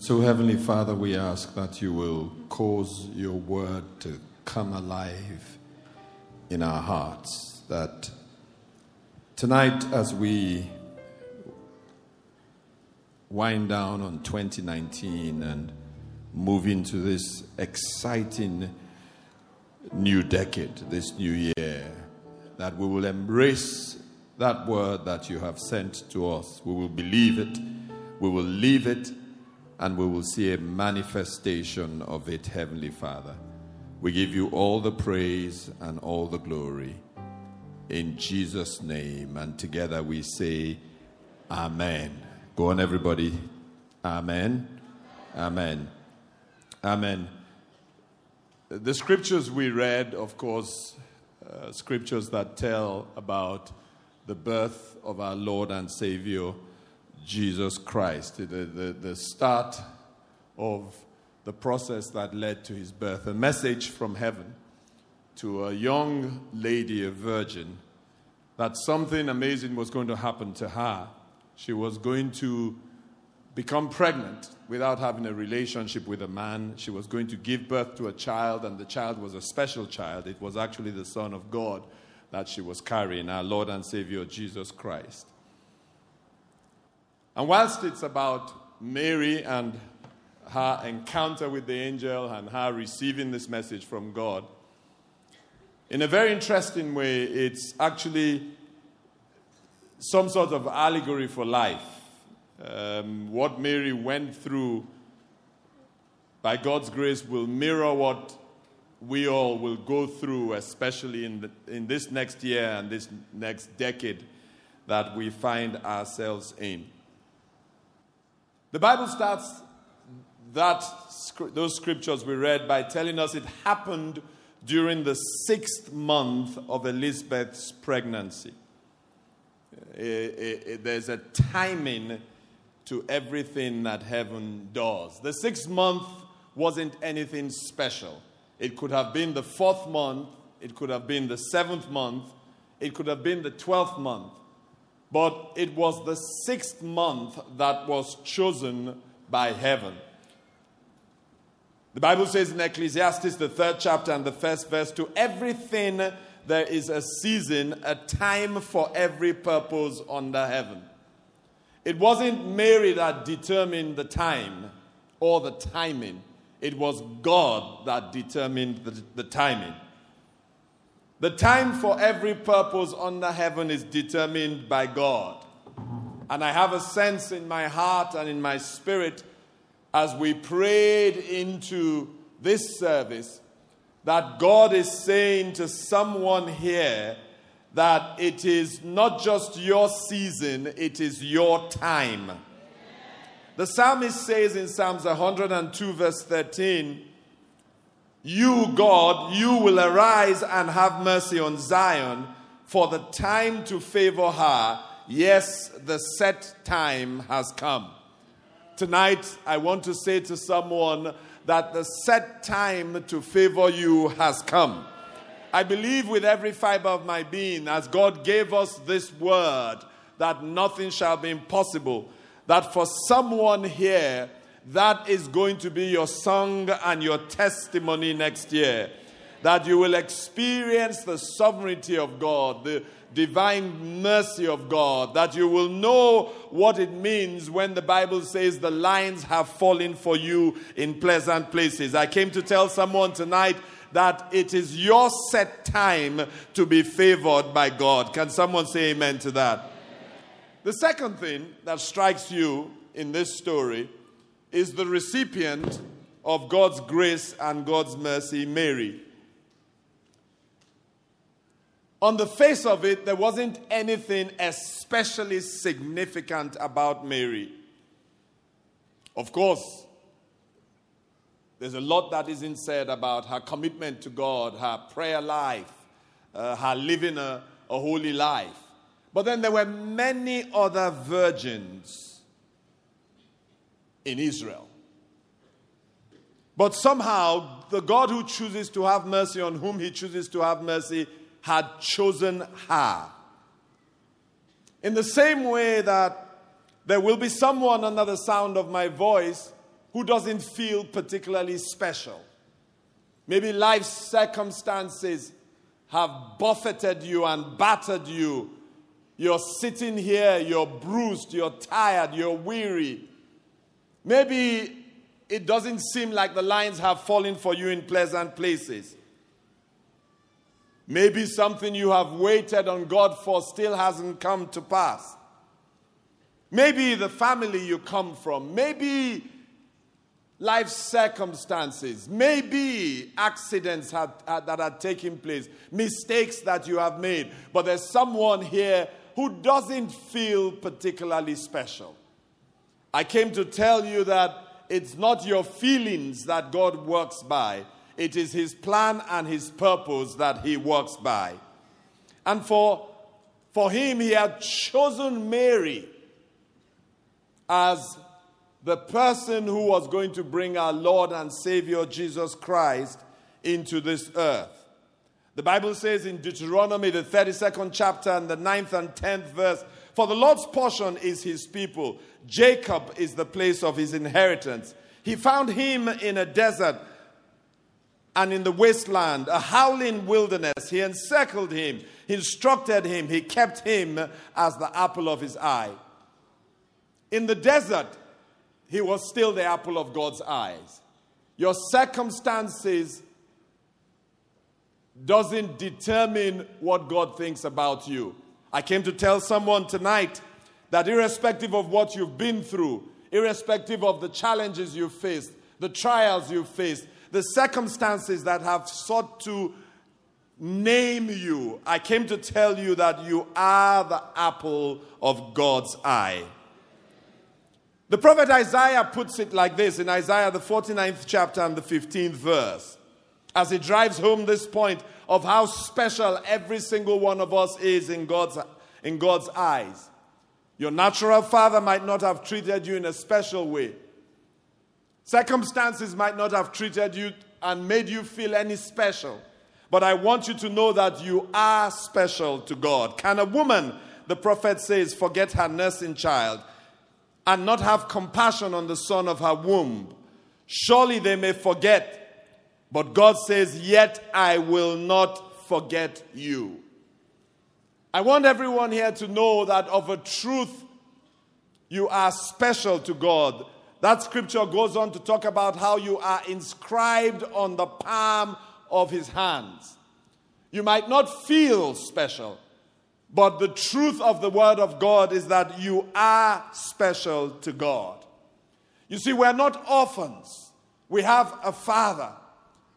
So, Heavenly Father, we ask that you will cause your word to come alive in our hearts. That tonight, as we wind down on 2019 and move into this exciting new decade, this new year, that we will embrace that word that you have sent to us. We will believe it, we will live it and we will see a manifestation of it, Heavenly Father. We give you all the praise and all the glory. In Jesus' name. And together we say, Amen. Go on, everybody. Amen. Amen. Amen. The scriptures we read, of course, uh, scriptures that tell about the birth of our Lord and Savior Jesus Christ, the, the, the start of the process that led to his birth. A message from heaven to a young lady, a virgin, that something amazing was going to happen to her. She was going to become pregnant without having a relationship with a man. She was going to give birth to a child, and the child was a special child. It was actually the Son of God that she was carrying, our Lord and Savior Jesus Christ. And whilst it's about Mary and her encounter with the angel and her receiving this message from God, in a very interesting way, it's actually some sort of allegory for life. Um, what Mary went through, by God's grace, will mirror what we all will go through, especially in, the, in this next year and this next decade that we find ourselves in. The Bible starts that, those scriptures we read by telling us it happened during the sixth month of Elizabeth's pregnancy. It, it, it, there's a timing to everything that heaven does. The sixth month wasn't anything special. It could have been the fourth month, it could have been the seventh month, it could have been the twelfth month. But it was the sixth month that was chosen by heaven. The Bible says in Ecclesiastes, the third chapter and the first verse, to everything there is a season, a time for every purpose under heaven. It wasn't Mary that determined the time or the timing, it was God that determined the, the timing. The time for every purpose under heaven is determined by God. And I have a sense in my heart and in my spirit as we prayed into this service that God is saying to someone here that it is not just your season, it is your time. The psalmist says in Psalms 102, verse 13, you, God, you will arise and have mercy on Zion, for the time to favor her, yes, the set time has come. Tonight, I want to say to someone that the set time to favor you has come. I believe with every fiber of my being, as God gave us this word, that nothing shall be impossible, that for someone here, that is going to be your song and your testimony next year. That you will experience the sovereignty of God, the divine mercy of God, that you will know what it means when the Bible says the lines have fallen for you in pleasant places. I came to tell someone tonight that it is your set time to be favored by God. Can someone say amen to that? The second thing that strikes you in this story is the recipient of God's grace and God's mercy, Mary. On the face of it, there wasn't anything especially significant about Mary. Of course, There's a lot that isn't said about her commitment to God, her prayer life, uh, her living a, a holy life. But then there were many other virgins in Israel. But somehow, the God who chooses to have mercy on whom he chooses to have mercy had chosen her. In the same way that there will be someone under the sound of my voice who doesn't feel particularly special. Maybe life's circumstances have buffeted you and battered you. You're sitting here, you're bruised, you're tired, you're weary. Maybe it doesn't seem like the lines have fallen for you in pleasant places. Maybe something you have waited on God for still hasn't come to pass. Maybe the family you come from, maybe life circumstances, maybe accidents that had taken place, mistakes that you have made, but there's someone here who doesn't feel particularly special. I came to tell you that it's not your feelings that God works by, it is His plan and His purpose that He works by. And for, for Him, He had chosen Mary as the person who was going to bring our Lord and Savior Jesus Christ into this earth. The Bible says in Deuteronomy, the 32nd chapter, and the 9th and 10th verse For the Lord's portion is his people, Jacob is the place of his inheritance. He found him in a desert and in the wasteland, a howling wilderness. He encircled him, he instructed him, he kept him as the apple of his eye. In the desert, he was still the apple of God's eyes. Your circumstances doesn't determine what God thinks about you. I came to tell someone tonight that irrespective of what you've been through, irrespective of the challenges you've faced, the trials you've faced, the circumstances that have sought to name you, I came to tell you that you are the apple of God's eye. The prophet Isaiah puts it like this in Isaiah, the 49th chapter and the 15th verse, as he drives home this point of how special every single one of us is in God's, in God's eyes. Your natural father might not have treated you in a special way. Circumstances might not have treated you and made you feel any special. But I want you to know that you are special to God. Can a woman, the prophet says, forget her nursing child and not have compassion on the son of her womb. Surely they may forget, but God says, Yet I will not forget you. I want everyone here to know that of a truth, you are special to God. That scripture goes on to talk about how you are inscribed on the palm of his hands. You might not feel special, but the truth of the Word of God is that you are special to God. You see, we're not orphans. We have a Father.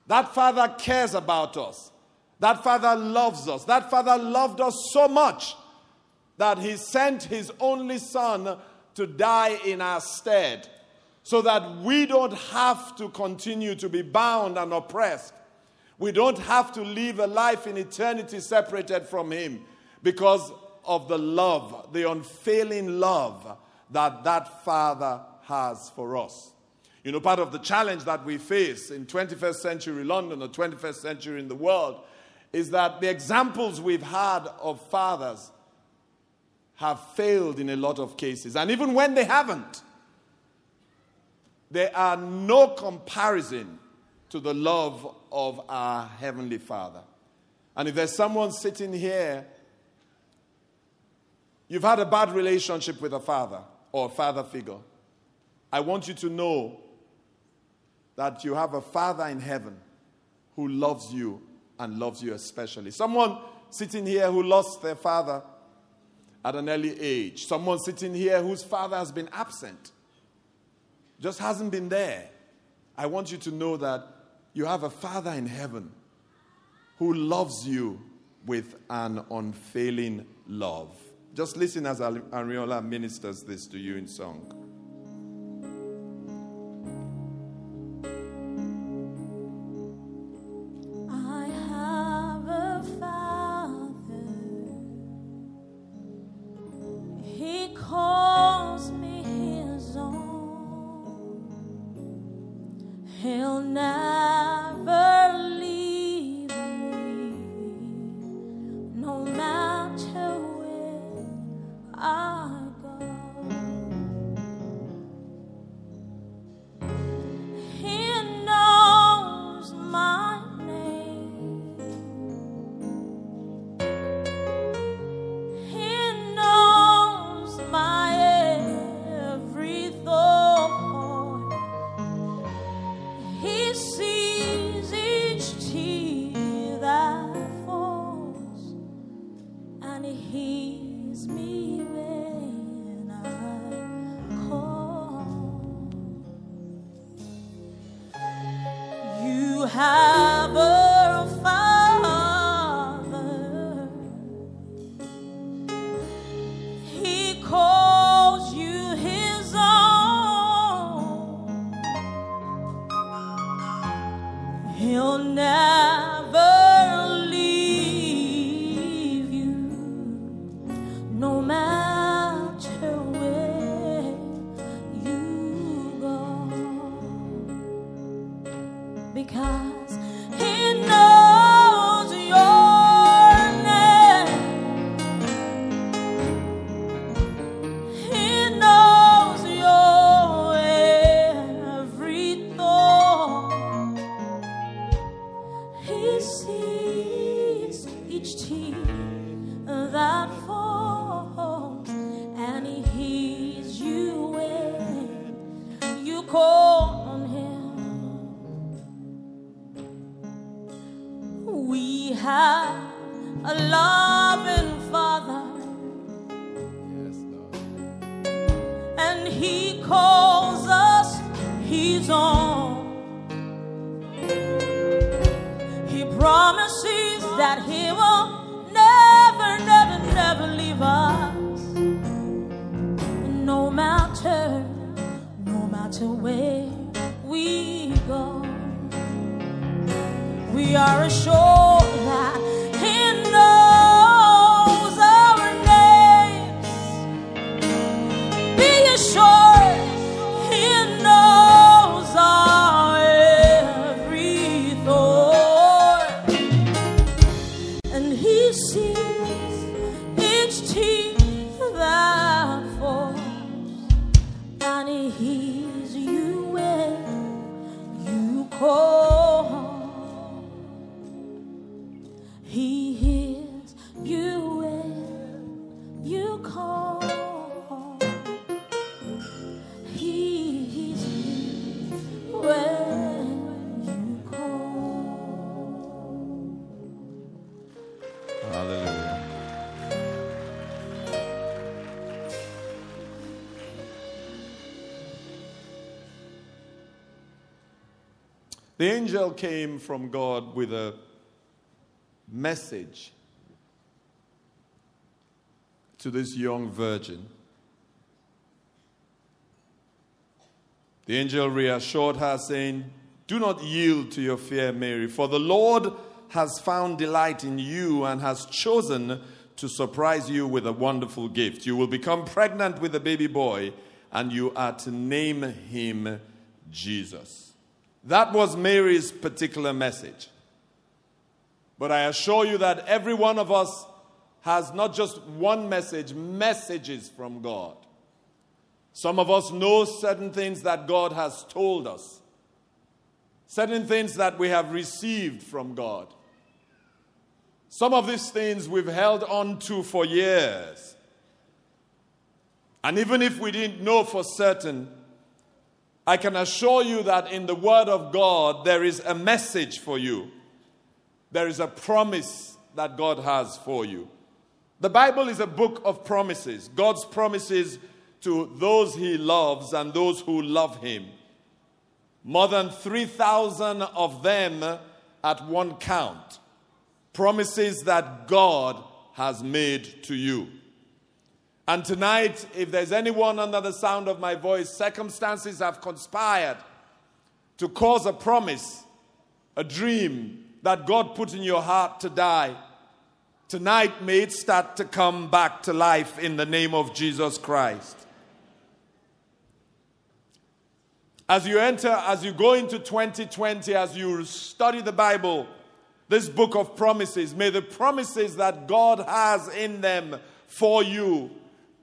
That Father cares about us. That Father loves us. That Father loved us so much that He sent His only Son to die in our stead so that we don't have to continue to be bound and oppressed. We don't have to live a life in eternity separated from Him because of the love, the unfailing love that that Father has for us. You know, part of the challenge that we face in 21st century London or 21st century in the world is that the examples we've had of fathers have failed in a lot of cases. And even when they haven't, there are no comparison to the love of our Heavenly Father. And if there's someone sitting here You've had a bad relationship with a father or a father figure. I want you to know that you have a father in heaven who loves you and loves you especially. Someone sitting here who lost their father at an early age. Someone sitting here whose father has been absent, just hasn't been there. I want you to know that you have a father in heaven who loves you with an unfailing love. Just listen as Ariola ministers this to you in song. The angel came from God with a message to this young virgin. The angel reassured her, saying, Do not yield to your fear, Mary, for the Lord has found delight in you and has chosen to surprise you with a wonderful gift. You will become pregnant with a baby boy, and you are to name him Jesus. That was Mary's particular message. But I assure you that every one of us has not just one message, messages from God. Some of us know certain things that God has told us, certain things that we have received from God. Some of these things we've held on to for years. And even if we didn't know for certain, I can assure you that in the Word of God, there is a message for you. There is a promise that God has for you. The Bible is a book of promises, God's promises to those He loves and those who love Him. More than 3,000 of them at one count. Promises that God has made to you. And tonight, if there's anyone under the sound of my voice, circumstances have conspired to cause a promise, a dream that God put in your heart to die. Tonight, may it start to come back to life in the name of Jesus Christ. As you enter, as you go into 2020, as you study the Bible, this book of promises, may the promises that God has in them for you,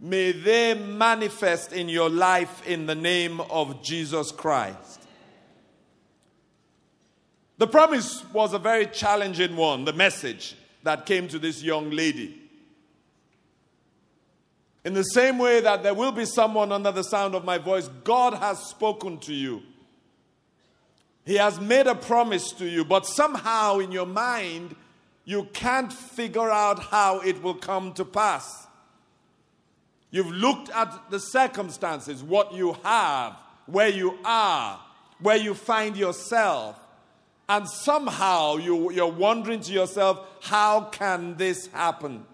may they manifest in your life in the name of Jesus Christ. The promise was a very challenging one, the message that came to this young lady. In the same way that there will be someone under the sound of my voice, God has spoken to you. He has made a promise to you, but somehow in your mind, you can't figure out how it will come to pass. You've looked at the circumstances, what you have, where you are, where you find yourself, and somehow you, you're wondering to yourself, how can this happen?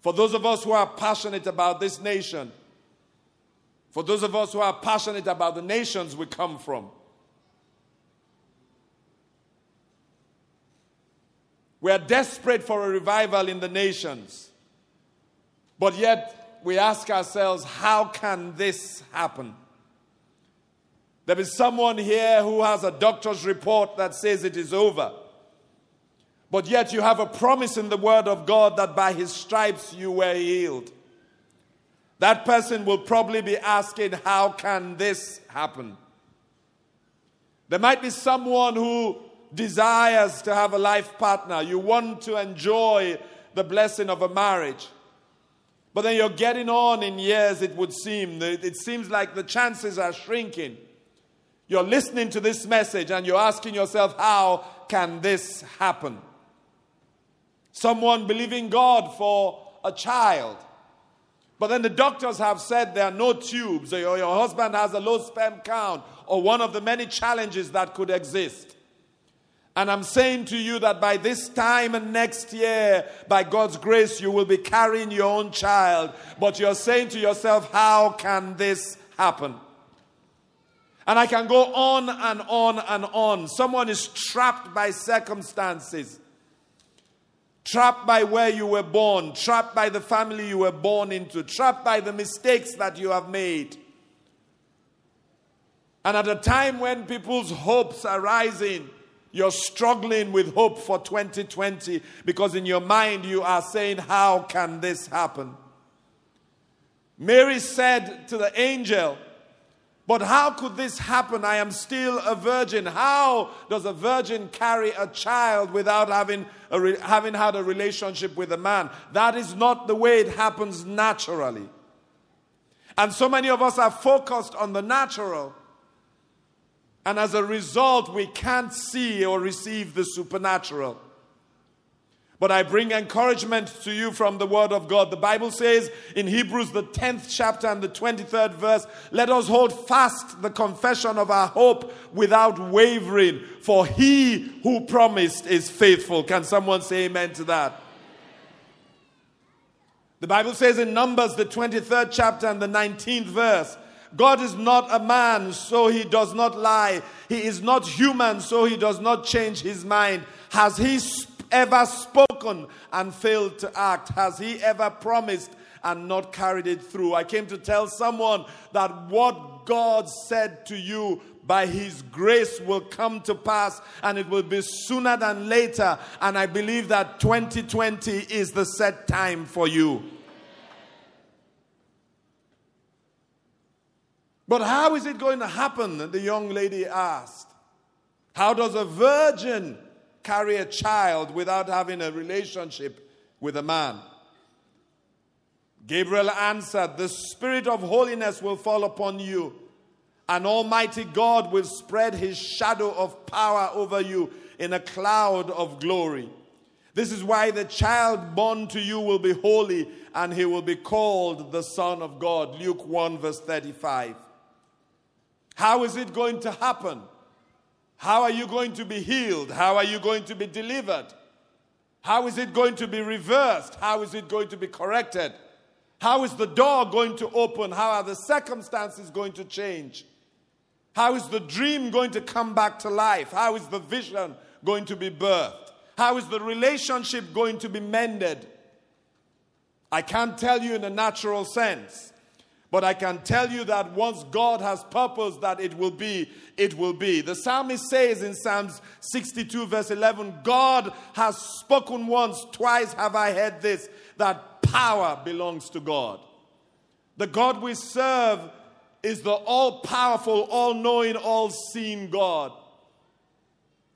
For those of us who are passionate about this nation, for those of us who are passionate about the nations we come from, we are desperate for a revival in the nations. But yet, we ask ourselves, how can this happen? There is someone here who has a doctor's report that says it is over. But yet you have a promise in the Word of God that by His stripes you were healed. That person will probably be asking, How can this happen? There might be someone who desires to have a life partner. You want to enjoy the blessing of a marriage. But then you're getting on in years, it would seem. It seems like the chances are shrinking. You're listening to this message and you're asking yourself, How can this happen? Someone believing God for a child. But then the doctors have said there are no tubes, or your husband has a low sperm count, or one of the many challenges that could exist. And I'm saying to you that by this time and next year, by God's grace, you will be carrying your own child. But you're saying to yourself, how can this happen? And I can go on and on and on. Someone is trapped by circumstances trapped by where you were born, trapped by the family you were born into, trapped by the mistakes that you have made. And at a time when people's hopes are rising, you're struggling with hope for 2020 because in your mind you are saying, How can this happen? Mary said to the angel, but how could this happen? I am still a virgin. How does a virgin carry a child without having, re- having had a relationship with a man? That is not the way it happens naturally. And so many of us are focused on the natural. And as a result, we can't see or receive the supernatural. But I bring encouragement to you from the Word of God. The Bible says in Hebrews, the 10th chapter and the 23rd verse, let us hold fast the confession of our hope without wavering, for he who promised is faithful. Can someone say amen to that? The Bible says in Numbers, the 23rd chapter and the 19th verse, God is not a man, so he does not lie. He is not human, so he does not change his mind. Has he ever spoken and failed to act? Has he ever promised and not carried it through? I came to tell someone that what God said to you by his grace will come to pass and it will be sooner than later. And I believe that 2020 is the set time for you. But how is it going to happen? The young lady asked. How does a virgin carry a child without having a relationship with a man. Gabriel answered, The Spirit of holiness will fall upon you, and Almighty God will spread his shadow of power over you in a cloud of glory. This is why the child born to you will be holy, and he will be called the Son of God. Luke 1, verse 35. How is it going to happen? How are you going to be healed? How are you going to be delivered? How is it going to be reversed? How is it going to be corrected? How is the door going to open? How are the circumstances going to change? How is the dream going to come back to life? How is the vision going to be birthed? How is the relationship going to be mended? I can't tell you in a natural sense, But I can tell you that once God has purposed that it will be, it will be. The psalmist says in Psalms 62, verse 11, God has spoken once, twice have I heard this, that power belongs to God. The God we serve is the all powerful, all knowing, all seeing God.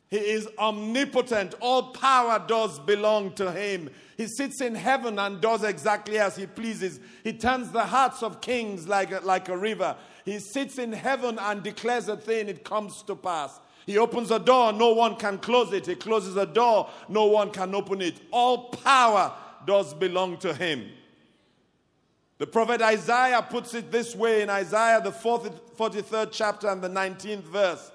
He is omnipotent. All power does belong to him. He sits in heaven and does exactly as he pleases. He turns the hearts of kings like a, like a river. He sits in heaven and declares a thing, it comes to pass. He opens a door, no one can close it. He closes a door, no one can open it. All power does belong to him. The prophet Isaiah puts it this way in Isaiah, the 43rd chapter and the 19th verse.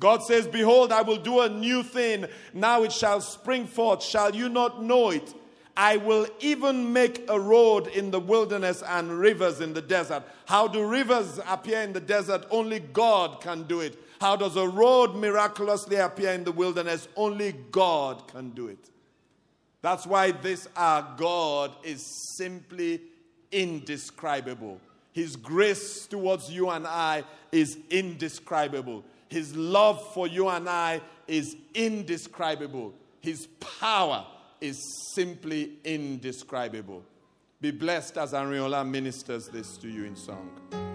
God says, Behold, I will do a new thing. Now it shall spring forth. Shall you not know it? I will even make a road in the wilderness and rivers in the desert. How do rivers appear in the desert? Only God can do it. How does a road miraculously appear in the wilderness? Only God can do it. That's why this our God is simply indescribable. His grace towards you and I is indescribable. His love for you and I is indescribable. His power is simply indescribable. Be blessed as Ariola ministers this to you in song.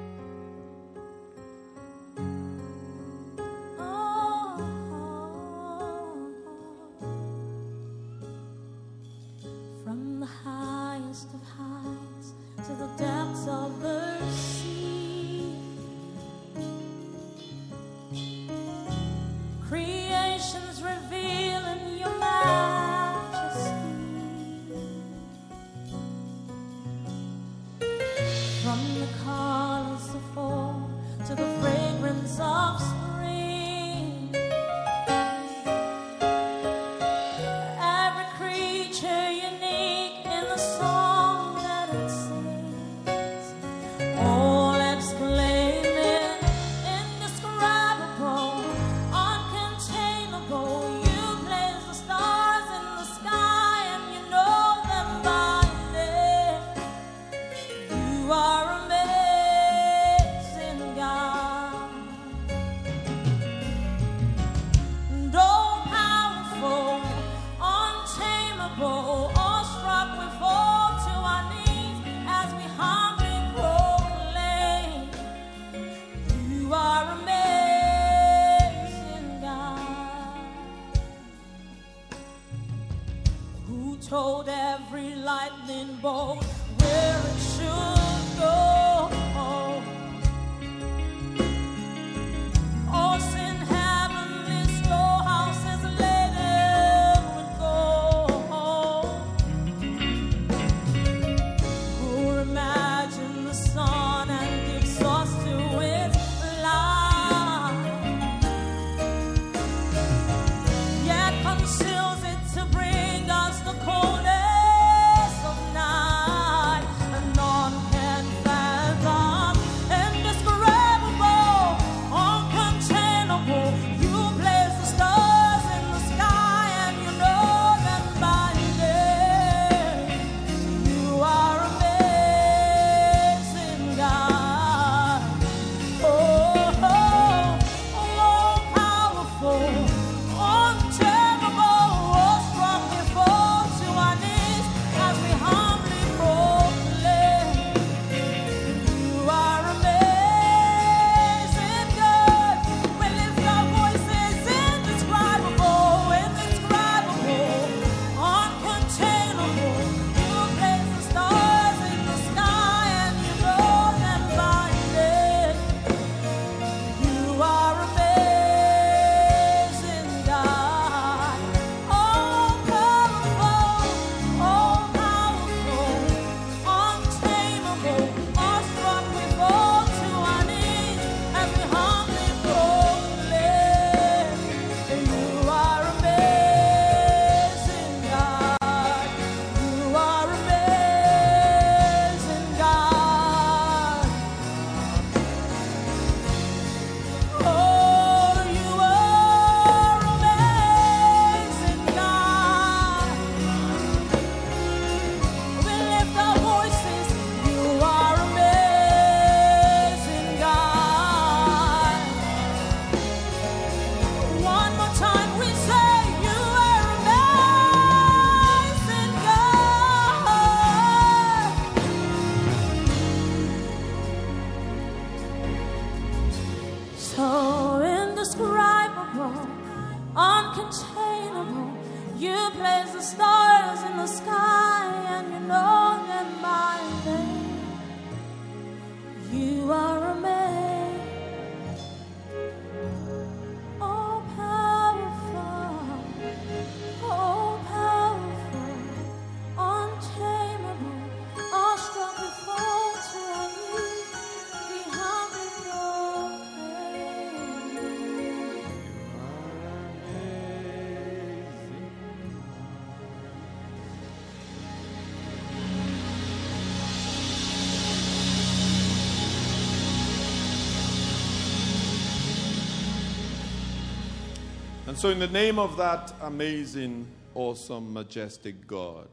And so, in the name of that amazing, awesome, majestic God,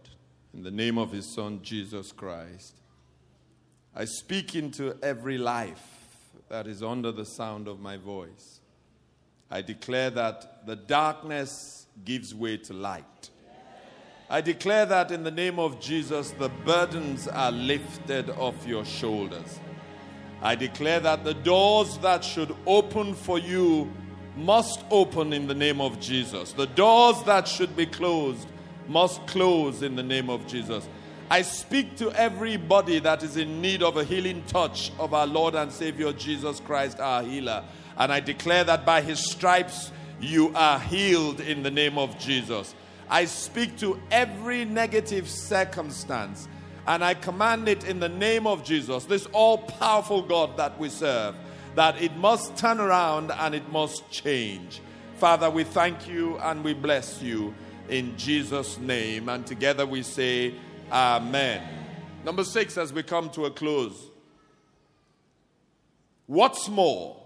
in the name of His Son, Jesus Christ, I speak into every life that is under the sound of my voice. I declare that the darkness gives way to light. I declare that in the name of Jesus, the burdens are lifted off your shoulders. I declare that the doors that should open for you must open in the name of Jesus. The doors that should be closed must close in the name of Jesus. I speak to everybody that is in need of a healing touch of our Lord and Savior Jesus Christ, our healer. And I declare that by his stripes you are healed in the name of Jesus. I speak to every negative circumstance and I command it in the name of Jesus, this all powerful God that we serve, that it must turn around and it must change. Father, we thank you and we bless you in Jesus' name. And together we say, Amen. Number six, as we come to a close. What's more?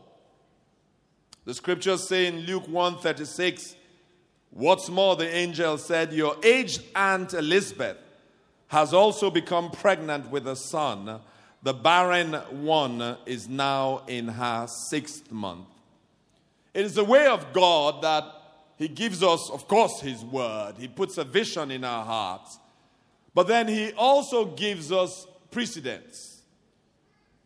The scriptures say in Luke 136, What's more, the angel said, Your aged aunt Elizabeth has also become pregnant with a son. The barren one is now in her sixth month. It is the way of God that He gives us, of course, His word. He puts a vision in our hearts. But then He also gives us precedents.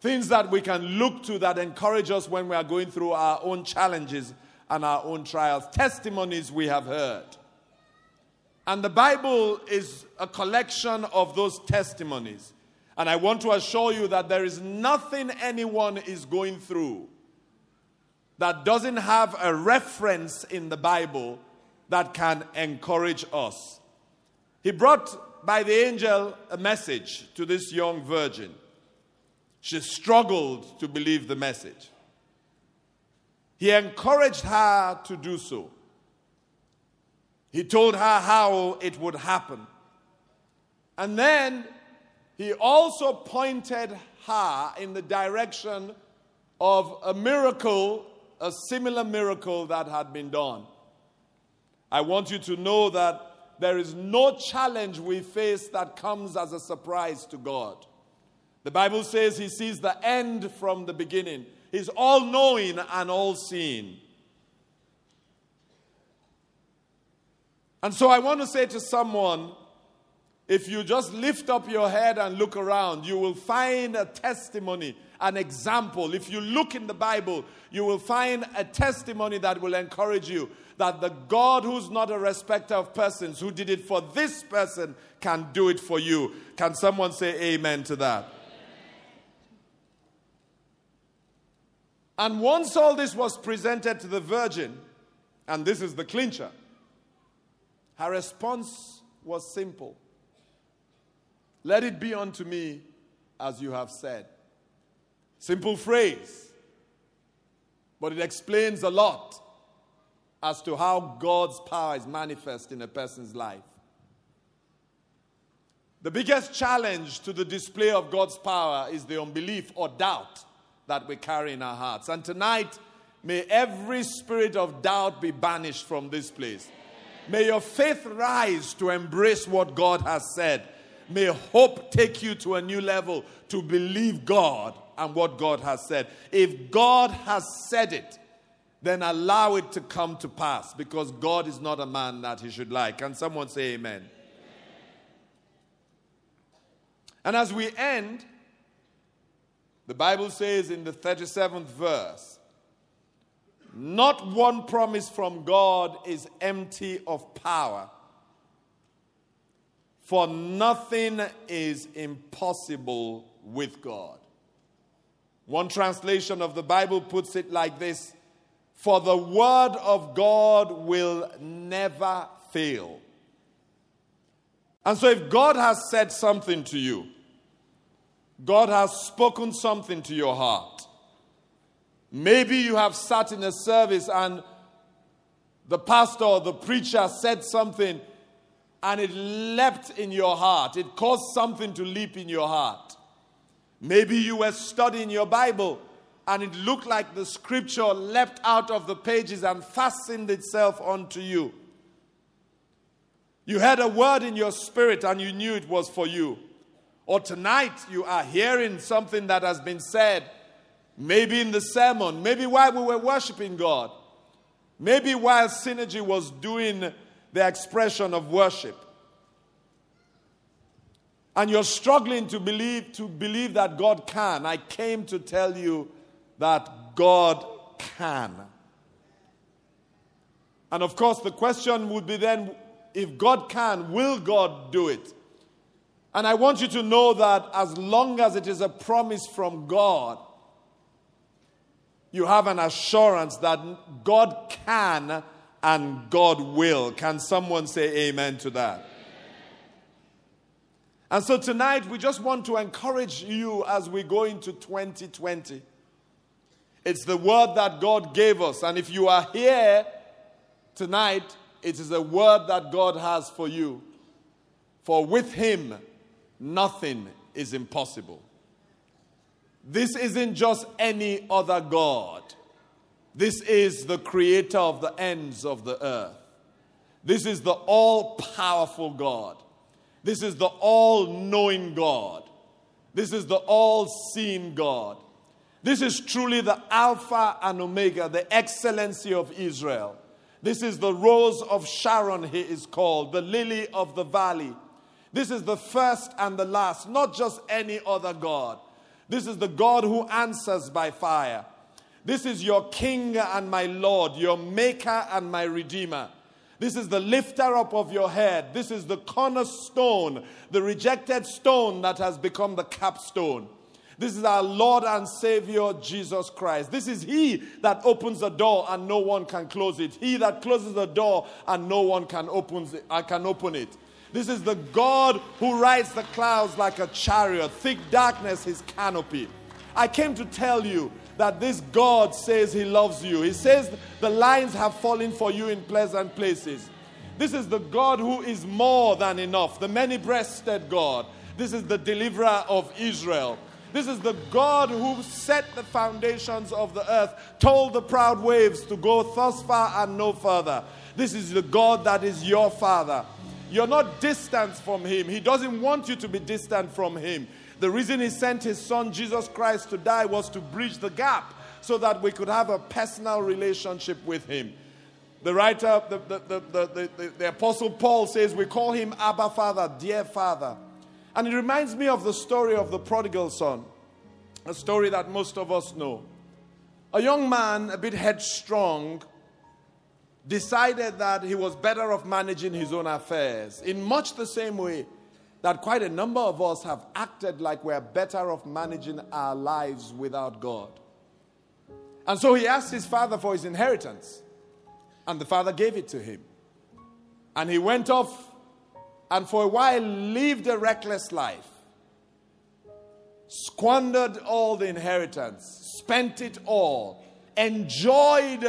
Things that we can look to that encourage us when we are going through our own challenges and our own trials. Testimonies we have heard. And the Bible is a collection of those testimonies. And I want to assure you that there is nothing anyone is going through that doesn't have a reference in the Bible that can encourage us. He brought by the angel a message to this young virgin. She struggled to believe the message. He encouraged her to do so. He told her how it would happen. And then he also pointed her in the direction of a miracle, a similar miracle that had been done. I want you to know that there is no challenge we face that comes as a surprise to God. The Bible says he sees the end from the beginning. He's all knowing and all seeing. And so I want to say to someone if you just lift up your head and look around, you will find a testimony, an example. If you look in the Bible, you will find a testimony that will encourage you that the God who's not a respecter of persons, who did it for this person, can do it for you. Can someone say amen to that? And once all this was presented to the virgin, and this is the clincher, her response was simple Let it be unto me as you have said. Simple phrase, but it explains a lot as to how God's power is manifest in a person's life. The biggest challenge to the display of God's power is the unbelief or doubt that we carry in our hearts. And tonight, may every spirit of doubt be banished from this place. May your faith rise to embrace what God has said. May hope take you to a new level to believe God and what God has said. If God has said it, then allow it to come to pass because God is not a man that he should lie. Can someone say amen? And as we end, the Bible says in the 37th verse Not one promise from God is empty of power. For nothing is impossible with God. One translation of the Bible puts it like this For the word of God will never fail. And so, if God has said something to you, God has spoken something to your heart. Maybe you have sat in a service and the pastor or the preacher said something and it leapt in your heart. It caused something to leap in your heart. Maybe you were studying your Bible and it looked like the scripture leapt out of the pages and fastened itself onto you. You had a word in your spirit and you knew it was for you. Or tonight you are hearing something that has been said, maybe in the sermon, maybe while we were worshiping God, maybe while Synergy was doing the expression of worship. And you're struggling to believe to believe that God can. I came to tell you that God can. And of course, the question would be then if God can, will God do it? And I want you to know that as long as it is a promise from God, you have an assurance that God can and God will. Can someone say amen to that? And so tonight, we just want to encourage you as we go into 2020. It's the word that God gave us. And if you are here tonight, it is a word that God has for you. For with Him, nothing is impossible. This isn't just any other God. This is the creator of the ends of the earth. This is the all powerful God. This is the all knowing God. This is the all seeing God. This is truly the Alpha and Omega, the excellency of Israel. This is the rose of Sharon, he is called, the lily of the valley. This is the first and the last, not just any other God. This is the God who answers by fire. This is your King and my Lord, your Maker and my Redeemer. This is the lifter up of your head. This is the cornerstone, the rejected stone that has become the capstone. This is our Lord and Savior Jesus Christ. This is He that opens the door and no one can close it. He that closes the door and no one can open it. Uh, can open it. This is the God who rides the clouds like a chariot, thick darkness his canopy. I came to tell you that this God says he loves you. He says the lines have fallen for you in pleasant places. This is the God who is more than enough, the many breasted God. This is the deliverer of Israel. This is the God who set the foundations of the earth, told the proud waves to go thus far and no further. This is the God that is your Father. You're not distant from Him. He doesn't want you to be distant from Him. The reason He sent His Son, Jesus Christ, to die was to bridge the gap so that we could have a personal relationship with Him. The writer, the, the, the, the, Apostle Paul says, We call Him Abba Father, dear Father. And it reminds me of the story of the prodigal son, a story that most of us know. A young man, a bit headstrong, decided that he was better off managing his own affairs in much the same way that quite a number of us have acted like we're better off managing our lives without God. And so he asked his father for his inheritance, and the father gave it to him. And he went off and for a while lived a reckless life, squandered all the inheritance, spent it all, enjoyed,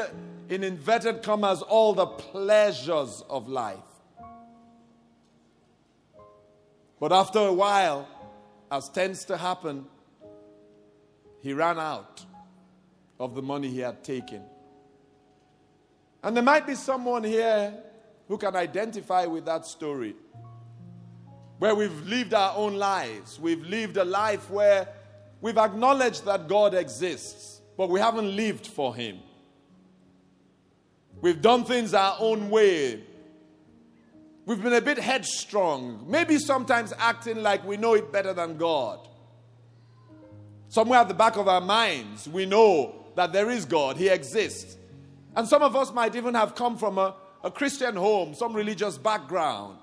in inverted commas, all the pleasures of life. But after a while, as tends to happen, he ran out of the money he had taken. And there might be someone here who can identify with that story where we've lived our own lives. We've lived a life where we've acknowledged that God exists, but we haven't lived for Him. We've done things our own way. We've been a bit headstrong, maybe sometimes acting like we know it better than God. Somewhere at the back of our minds, we know that there is God, He exists. And some of us might even have come from a, a Christian home, some religious background.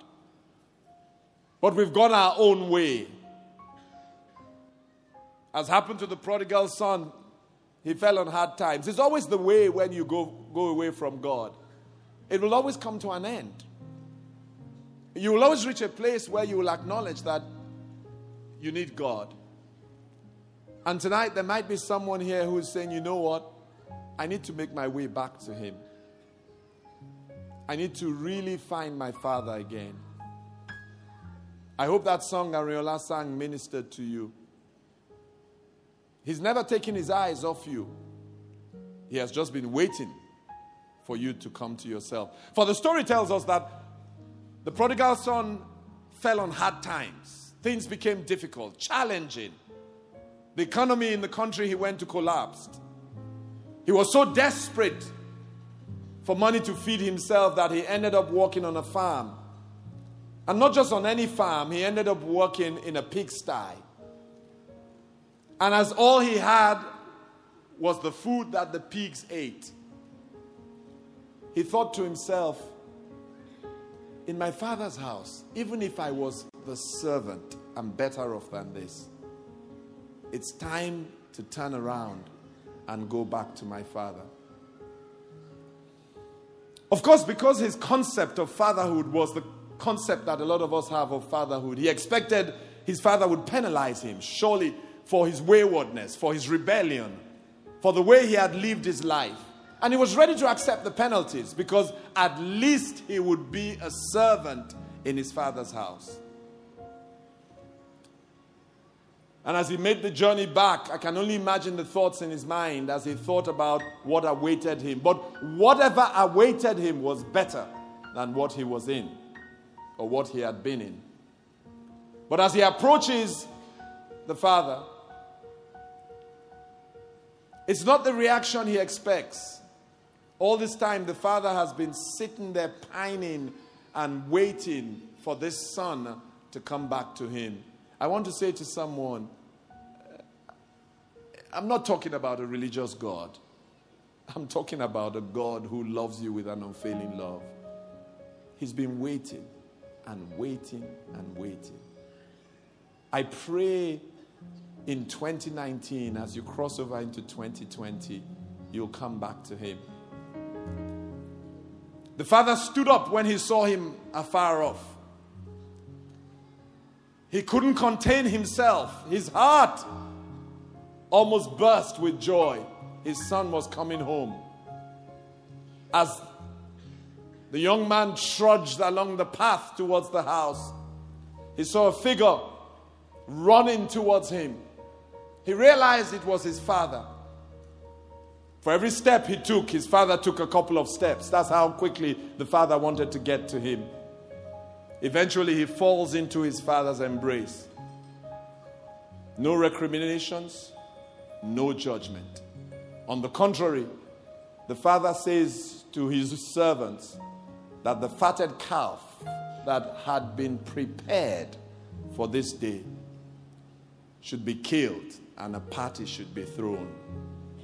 But we've gone our own way. As happened to the prodigal son, he fell on hard times. It's always the way when you go, go away from God. It will always come to an end. You will always reach a place where you will acknowledge that you need God. And tonight, there might be someone here who is saying, you know what? I need to make my way back to Him. I need to really find my Father again. I hope that song Ariola sang ministered to you. He's never taken his eyes off you, He has just been waiting for you to come to yourself. For the story tells us that the prodigal son fell on hard times. Things became difficult, challenging. The economy in the country he went to collapsed. He was so desperate for money to feed himself that he ended up working on a farm. And not just on any farm, he ended up working in a pigsty. And as all he had was the food that the pigs ate, he thought to himself, in my father's house, even if I was the servant, I'm better off than this. It's time to turn around and go back to my father. Of course, because his concept of fatherhood was the concept that a lot of us have of fatherhood, he expected his father would penalize him, surely for his waywardness, for his rebellion, for the way he had lived his life. And he was ready to accept the penalties because at least he would be a servant in his father's house. And as he made the journey back, I can only imagine the thoughts in his mind as he thought about what awaited him. But whatever awaited him was better than what he was in or what he had been in. But as he approaches the father, it's not the reaction he expects. All this time, the father has been sitting there pining and waiting for this son to come back to him. I want to say to someone, uh, I'm not talking about a religious God. I'm talking about a God who loves you with an unfailing love. He's been waiting and waiting and waiting. I pray in 2019, as you cross over into 2020, you'll come back to Him. The father stood up when he saw him afar off. He couldn't contain himself. His heart almost burst with joy. His son was coming home. As the young man trudged along the path towards the house, he saw a figure running towards him. He realized it was his father. For every step he took, his father took a couple of steps. That's how quickly the father wanted to get to him. Eventually, he falls into his father's embrace. No recriminations, no judgment. On the contrary, the father says to his servants that the fatted calf that had been prepared for this day should be killed and a party should be thrown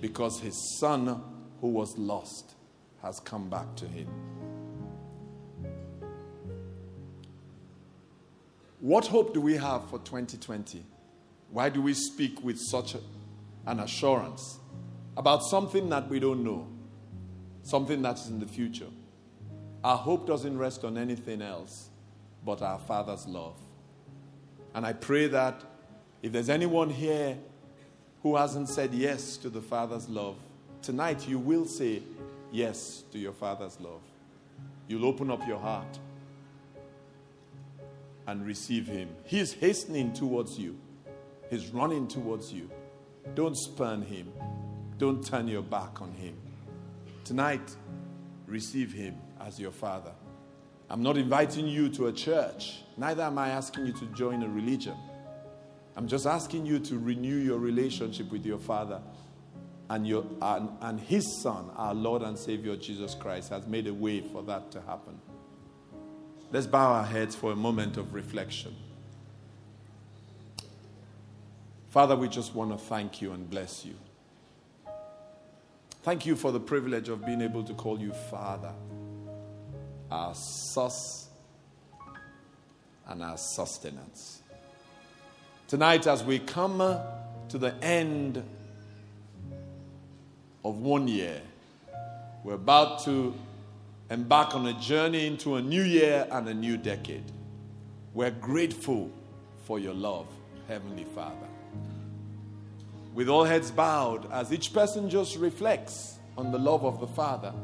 because his son who was lost has come back to him. What hope do we have for 2020? Why do we speak with such an assurance about something that we don't know, something that's in the future? Our hope doesn't rest on anything else but our Father's love. And I pray that if there's anyone here who hasn't said yes to the Father's love, tonight you will say yes to your Father's love. You'll open up your heart and receive Him. He's hastening towards you, He's running towards you. Don't spurn Him, don't turn your back on Him. Tonight, receive Him as your Father. I'm not inviting you to a church, neither am I asking you to join a religion. I'm just asking you to renew your relationship with your Father. And, your, and, and His Son, our Lord and Savior Jesus Christ, has made a way for that to happen. Let's bow our heads for a moment of reflection. Father, we just want to thank you and bless you. Thank you for the privilege of being able to call you Father, our source and our sustenance. Tonight, as we come uh, to the end of one year, we're about to embark on a journey into a new year and a new decade. We're grateful for your love, Heavenly Father. With all heads bowed, as each person just reflects on the love of the Father.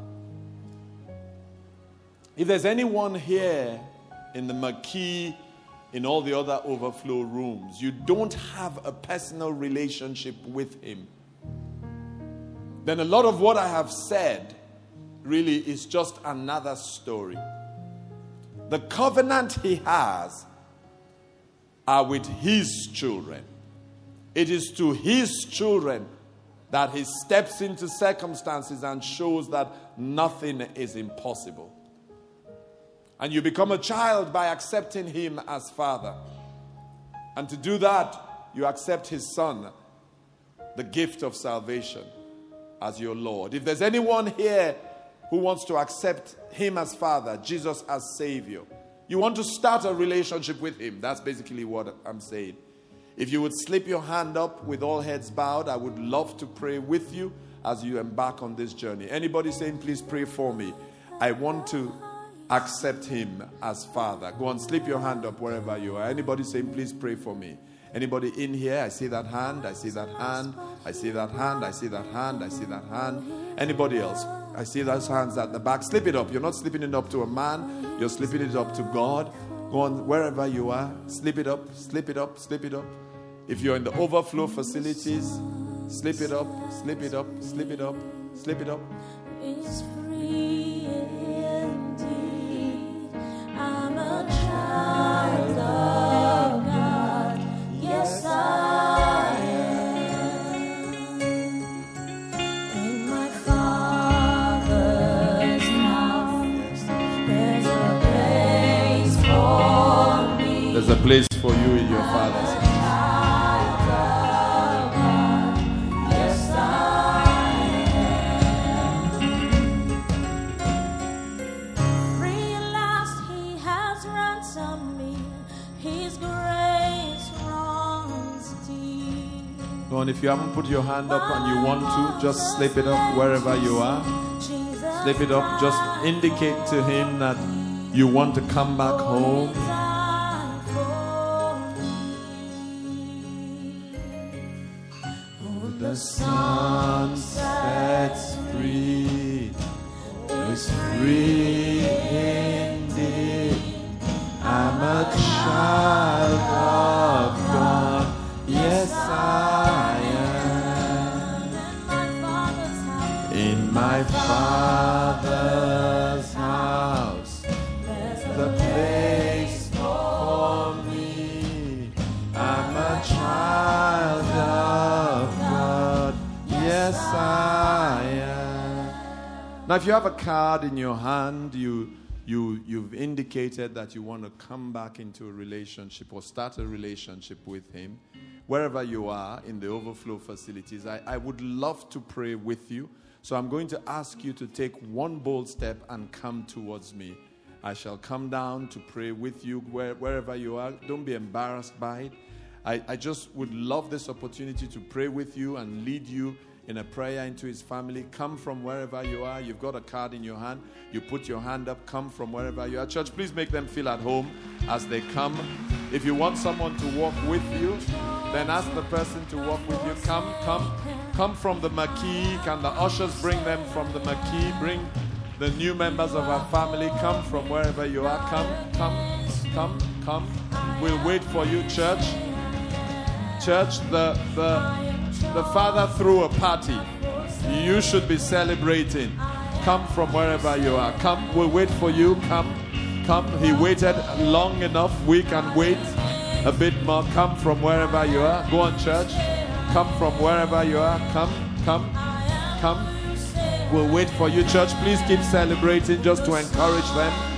If there's anyone here in the marquee, in all the other overflow rooms, you don't have a personal relationship with Him, then a lot of what I have said really is just another story. The covenant He has are with His children. It is to His children that He steps into circumstances and shows that nothing is impossible. And you become a child by accepting Him as Father. And to do that, you accept His Son, the gift of salvation, as your Lord. If there's anyone here who wants to accept Him as Father, Jesus as Savior, you want to start a relationship with Him, that's basically what I'm saying. If you would slip your hand up with all heads bowed, I would love to pray with you as you embark on this journey. Anybody saying, please pray for me? I want to accept him as father. Go on, slip your hand up wherever you are. Anybody saying, please pray for me? Anybody in here? I see that hand. I see that hand. I see that hand. I see that hand. I see that hand. Anybody else? I see those hands at the back. Slip it up. You're not slipping it up to a man, you're slipping it up to God. Go on, wherever you are, slip it up, slip it up, slip it up. If you're in the overflow facilities, slip it up, slip it up, slip it up, slip it up. It's free there's a place for. You in your Father's on, if you haven't put your hand up and you want to, just slip it up wherever you are. Slip it up. Just indicate to Him that you want to come back home. The sun sets free, free Now, if you have a card in your hand, you, you, you've indicated that you want to come back into a relationship or start a relationship with Him. Wherever you are in the overflow facilities, I, I would love to pray with you. So I'm going to ask you to take one bold step and come towards me. I shall come down to pray with you where, wherever you are. Don't be embarrassed by it. I, I just would love this opportunity to pray with you and lead you in a prayer into his family. Come from wherever you are. You've got a card in your hand. You put your hand up. Come from wherever you are. Church, please make them feel at home as they come. If you want someone to walk with you, then ask the person to walk with you. Come, come, come from the marquee. Can the ushers bring them from the marquee? Bring the new members of our family. Come from wherever you are. Come, come, come, come. We'll wait for you, church. Church, the, the, the father threw a party. You should be celebrating. Come from wherever you are. Come, we'll wait for you. Come, come. He waited long enough. We can wait a bit more. Come from wherever you are. Go on, church. Come from wherever you are. Come, come, come. We'll wait for you, church. Please keep celebrating just to encourage them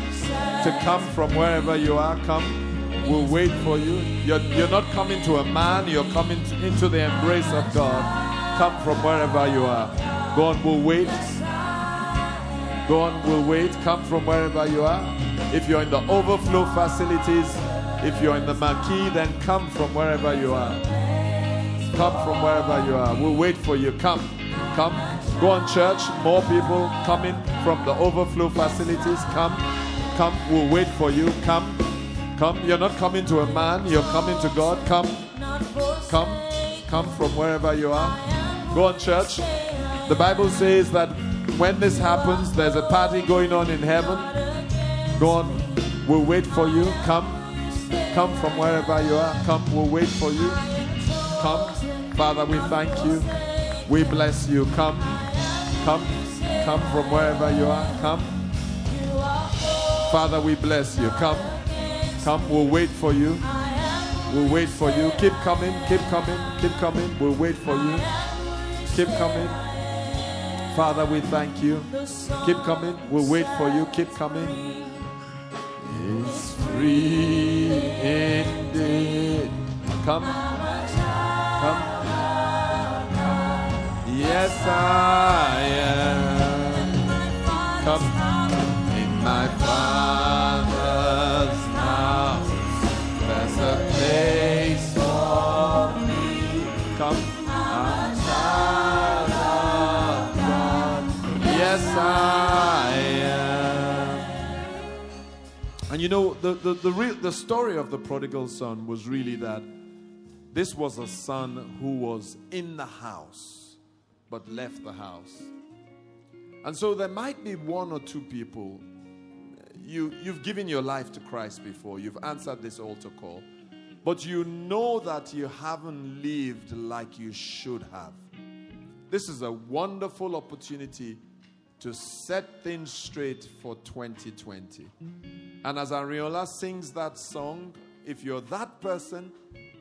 to come from wherever you are. Come. We'll wait for you. You're, you're not coming to a man, you're coming to- into the embrace of God. Come from wherever you are. God we'll wait. Go on, we'll wait. Come from wherever you are. If you're in the overflow facilities, if you're in the marquee, then come from wherever you are. Come from wherever you are. We'll wait for you. Come. Come. Go on, church. More people coming from the overflow facilities. Come. Come. We'll wait for you. Come. Come. You're not coming to a man, you're coming to God. Come. Come. Come from wherever you are. Go on, church. The Bible says that when this happens, there's a party going on in heaven. Go on. We'll wait for you. Come. Come from wherever you are. Come. We'll wait for you. Come. Father, we thank you. We bless you. Come. Come. Come from wherever you are. Come. Father, we bless you. Come. Come. We'll wait for you. We'll wait for you. Keep coming. Keep coming. Keep coming. We'll wait for you. Keep coming. Father, we thank you. Keep coming. We'll wait for you. Keep coming. It's free indeed. Come. Come. Yes, I am. Come in my Father's you know, the, the, the, real, the story of the prodigal son was really that this was a son who was in the house but left the house. And so there might be one or two people. You, you've given your life to Christ before, you've answered this altar call, but you know that you haven't lived like you should have. This is a wonderful opportunity to set things straight for 2020. And as Ariola sings that song, if you're that person,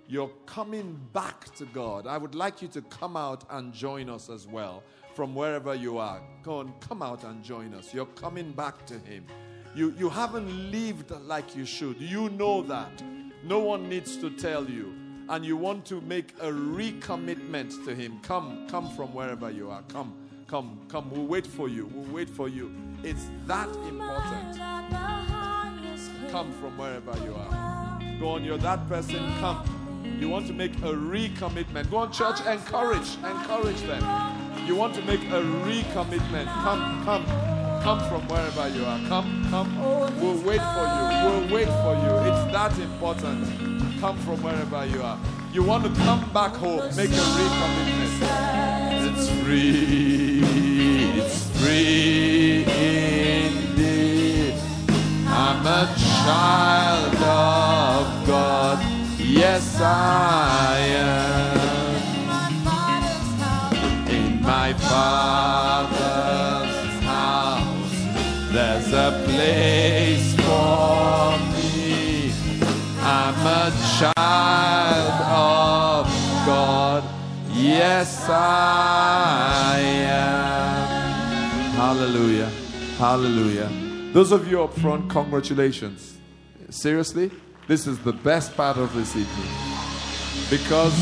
you're coming back to God. I would like you to come out and join us as well from wherever you are. Go on, come out and join us. You're coming back to Him. You, you haven't lived like you should. You know that. No one needs to tell you. And you want to make a recommitment to Him. Come, come from wherever you are. Come, come, come. We'll wait for you. We'll wait for you. It's that important. Come from wherever you are. Go on, you're that person. Come. You want to make a recommitment. Go on, church, encourage, encourage them. You want to make a recommitment. Come, come, come from wherever you are. Come, come. We'll wait for you. We'll wait for you. It's that important. Come from wherever you are. You want to come back home, make a recommitment. It's free. It's free indeed. I'm a child of God. Yes, I am. Am. Hallelujah. Hallelujah. Those of you up front, congratulations. Seriously? This is the best part of this evening because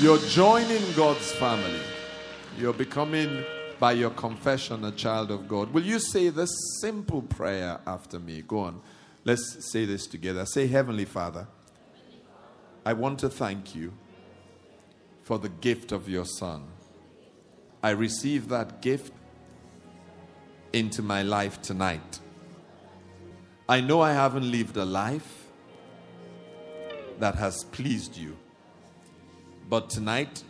you're joining God's family. You're becoming, by your confession, a child of God. Will you say this simple prayer after me? Go on. Let's say this together. Say, Heavenly Father, I want to thank you for the gift of your Son. I receive that gift into my life tonight. I know I haven't lived a life that has pleased you. But tonight,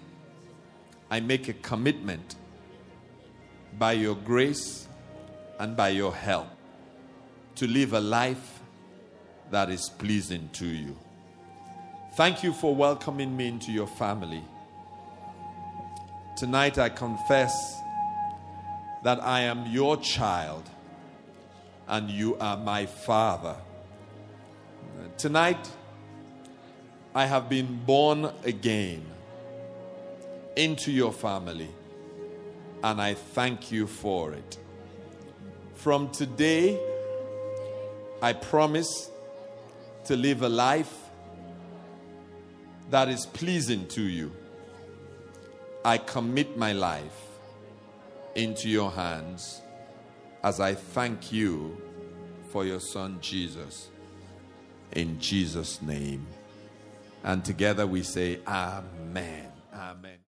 I make a commitment by your grace and by your help to live a life that is pleasing to you. Thank you for welcoming me into your family. Tonight, I confess that I am your child and you are my Father. Tonight, I have been born again into your family, and I thank you for it. From today, I promise to live a life that is pleasing to you. I commit my life into your hands as I thank you for your son Jesus. In Jesus' name. And together we say, Amen. Amen.